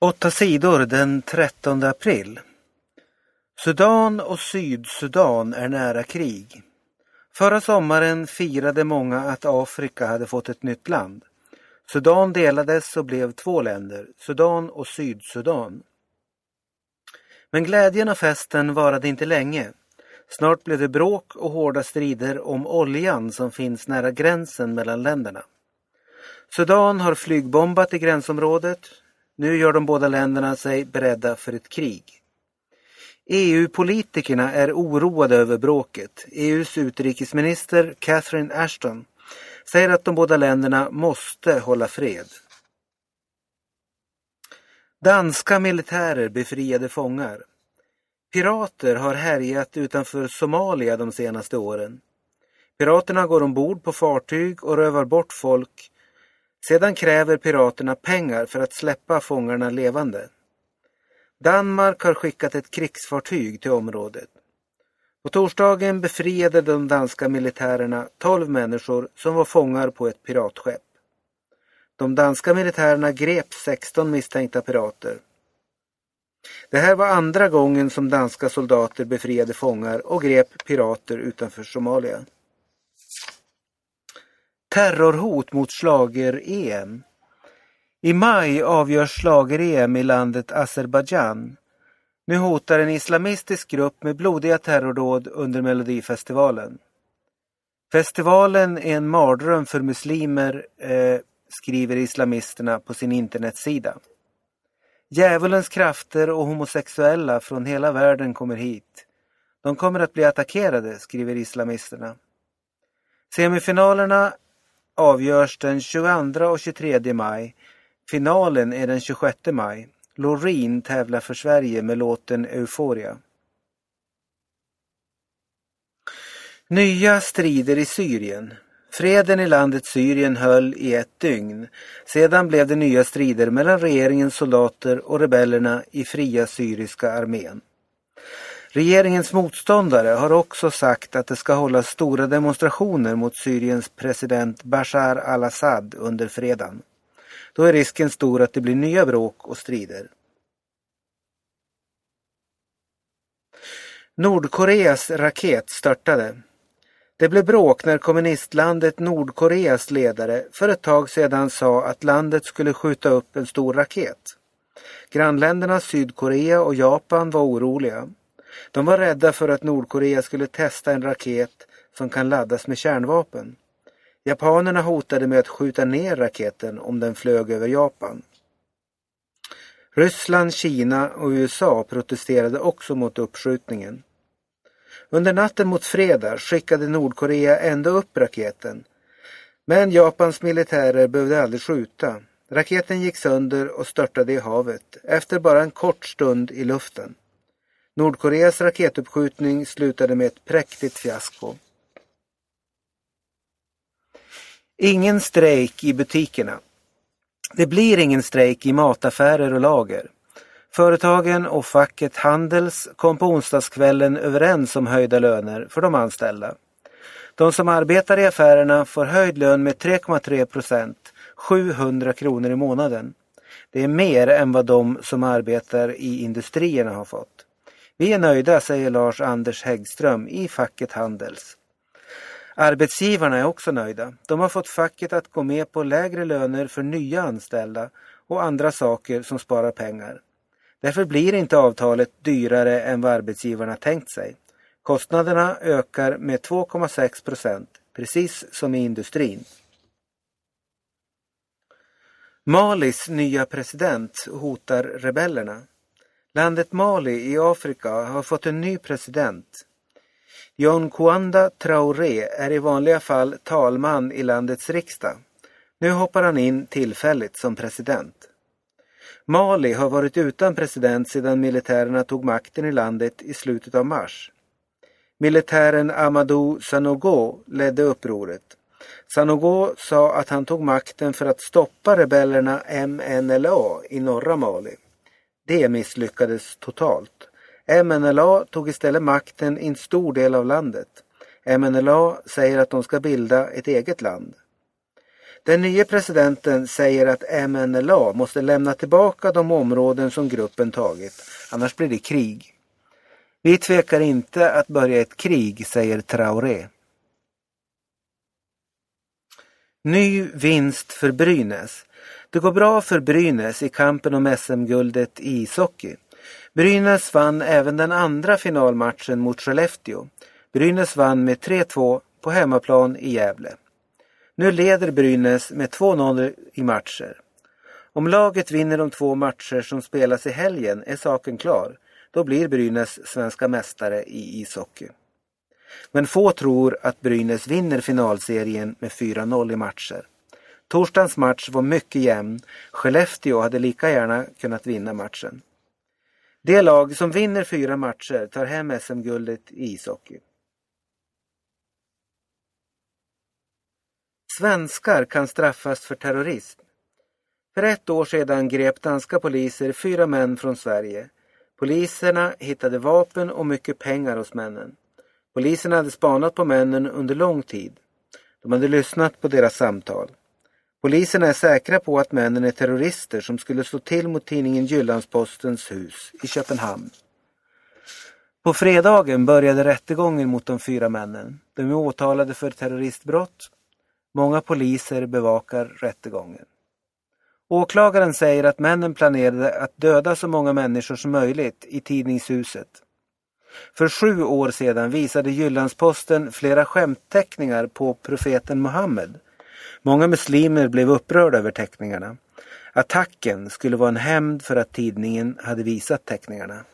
Åtta sidor den 13 april. Sudan och Sydsudan är nära krig. Förra sommaren firade många att Afrika hade fått ett nytt land. Sudan delades och blev två länder, Sudan och Sydsudan. Men glädjen och festen varade inte länge. Snart blev det bråk och hårda strider om oljan som finns nära gränsen mellan länderna. Sudan har flygbombat i gränsområdet. Nu gör de båda länderna sig beredda för ett krig. EU-politikerna är oroade över bråket. EUs utrikesminister Catherine Ashton säger att de båda länderna måste hålla fred. Danska militärer befriade fångar. Pirater har härjat utanför Somalia de senaste åren. Piraterna går ombord på fartyg och rövar bort folk. Sedan kräver piraterna pengar för att släppa fångarna levande. Danmark har skickat ett krigsfartyg till området. På torsdagen befriade de danska militärerna 12 människor som var fångar på ett piratskepp. De danska militärerna grep 16 misstänkta pirater. Det här var andra gången som danska soldater befriade fångar och grep pirater utanför Somalia. Terrorhot mot slager-EM. I maj avgörs slager-EM i landet Azerbajdzjan. Nu hotar en islamistisk grupp med blodiga terrordåd under Melodifestivalen. Festivalen är en mardröm för muslimer, eh, skriver islamisterna på sin internetsida. Djävulens krafter och homosexuella från hela världen kommer hit. De kommer att bli attackerade, skriver islamisterna. Semifinalerna avgörs den 22 och 23 maj. Finalen är den 26 maj. Loreen tävlar för Sverige med låten Euphoria. Nya strider i Syrien. Freden i landet Syrien höll i ett dygn. Sedan blev det nya strider mellan regeringens soldater och rebellerna i Fria syriska armén. Regeringens motståndare har också sagt att det ska hållas stora demonstrationer mot Syriens president Bashar al-Assad under fredagen. Då är risken stor att det blir nya bråk och strider. Nordkoreas raket störtade. Det blev bråk när kommunistlandet Nordkoreas ledare för ett tag sedan sa att landet skulle skjuta upp en stor raket. Grannländerna Sydkorea och Japan var oroliga. De var rädda för att Nordkorea skulle testa en raket som kan laddas med kärnvapen. Japanerna hotade med att skjuta ner raketen om den flög över Japan. Ryssland, Kina och USA protesterade också mot uppskjutningen. Under natten mot fredag skickade Nordkorea ändå upp raketen. Men Japans militärer behövde aldrig skjuta. Raketen gick sönder och störtade i havet efter bara en kort stund i luften. Nordkoreas raketuppskjutning slutade med ett präktigt fiasko. Ingen strejk i butikerna. Det blir ingen strejk i mataffärer och lager. Företagen och facket Handels kom på onsdagskvällen överens om höjda löner för de anställda. De som arbetar i affärerna får höjd lön med 3,3 procent, 700 kronor i månaden. Det är mer än vad de som arbetar i industrierna har fått. Vi är nöjda, säger Lars Anders Häggström i facket Handels. Arbetsgivarna är också nöjda. De har fått facket att gå med på lägre löner för nya anställda och andra saker som sparar pengar. Därför blir inte avtalet dyrare än vad arbetsgivarna tänkt sig. Kostnaderna ökar med 2,6 procent, precis som i industrin. Malis nya president hotar rebellerna. Landet Mali i Afrika har fått en ny president. John Kwanda Traoré är i vanliga fall talman i landets riksdag. Nu hoppar han in tillfälligt som president. Mali har varit utan president sedan militärerna tog makten i landet i slutet av mars. Militären Amadou Sanogo ledde upproret. Sanogo sa att han tog makten för att stoppa rebellerna MNLA i norra Mali. Det misslyckades totalt. MNLA tog istället makten i en stor del av landet. MNLA säger att de ska bilda ett eget land. Den nye presidenten säger att MNLA måste lämna tillbaka de områden som gruppen tagit, annars blir det krig. Vi tvekar inte att börja ett krig, säger Traoré. Ny vinst för Brynäs. Det går bra för Brynäs i kampen om SM-guldet i ishockey. Brynäs vann även den andra finalmatchen mot Skellefteå. Brynäs vann med 3-2 på hemmaplan i Gävle. Nu leder Brynäs med 2-0 i matcher. Om laget vinner de två matcher som spelas i helgen är saken klar. Då blir Brynäs svenska mästare i ishockey. Men få tror att Brynäs vinner finalserien med 4-0 i matcher. Torsdagens match var mycket jämn. Skellefteå hade lika gärna kunnat vinna matchen. Det lag som vinner fyra matcher tar hem SM-guldet i ishockey. Svenskar kan straffas för terrorism. För ett år sedan grep danska poliser fyra män från Sverige. Poliserna hittade vapen och mycket pengar hos männen. Poliserna hade spanat på männen under lång tid. De hade lyssnat på deras samtal. Poliserna är säkra på att männen är terrorister som skulle slå till mot tidningen Jyllandspostens hus i Köpenhamn. På fredagen började rättegången mot de fyra männen. De är åtalade för terroristbrott. Många poliser bevakar rättegången. Åklagaren säger att männen planerade att döda så många människor som möjligt i tidningshuset. För sju år sedan visade Jyllandsposten flera skämtteckningar på profeten Muhammed. Många muslimer blev upprörda över teckningarna. Attacken skulle vara en hämnd för att tidningen hade visat teckningarna.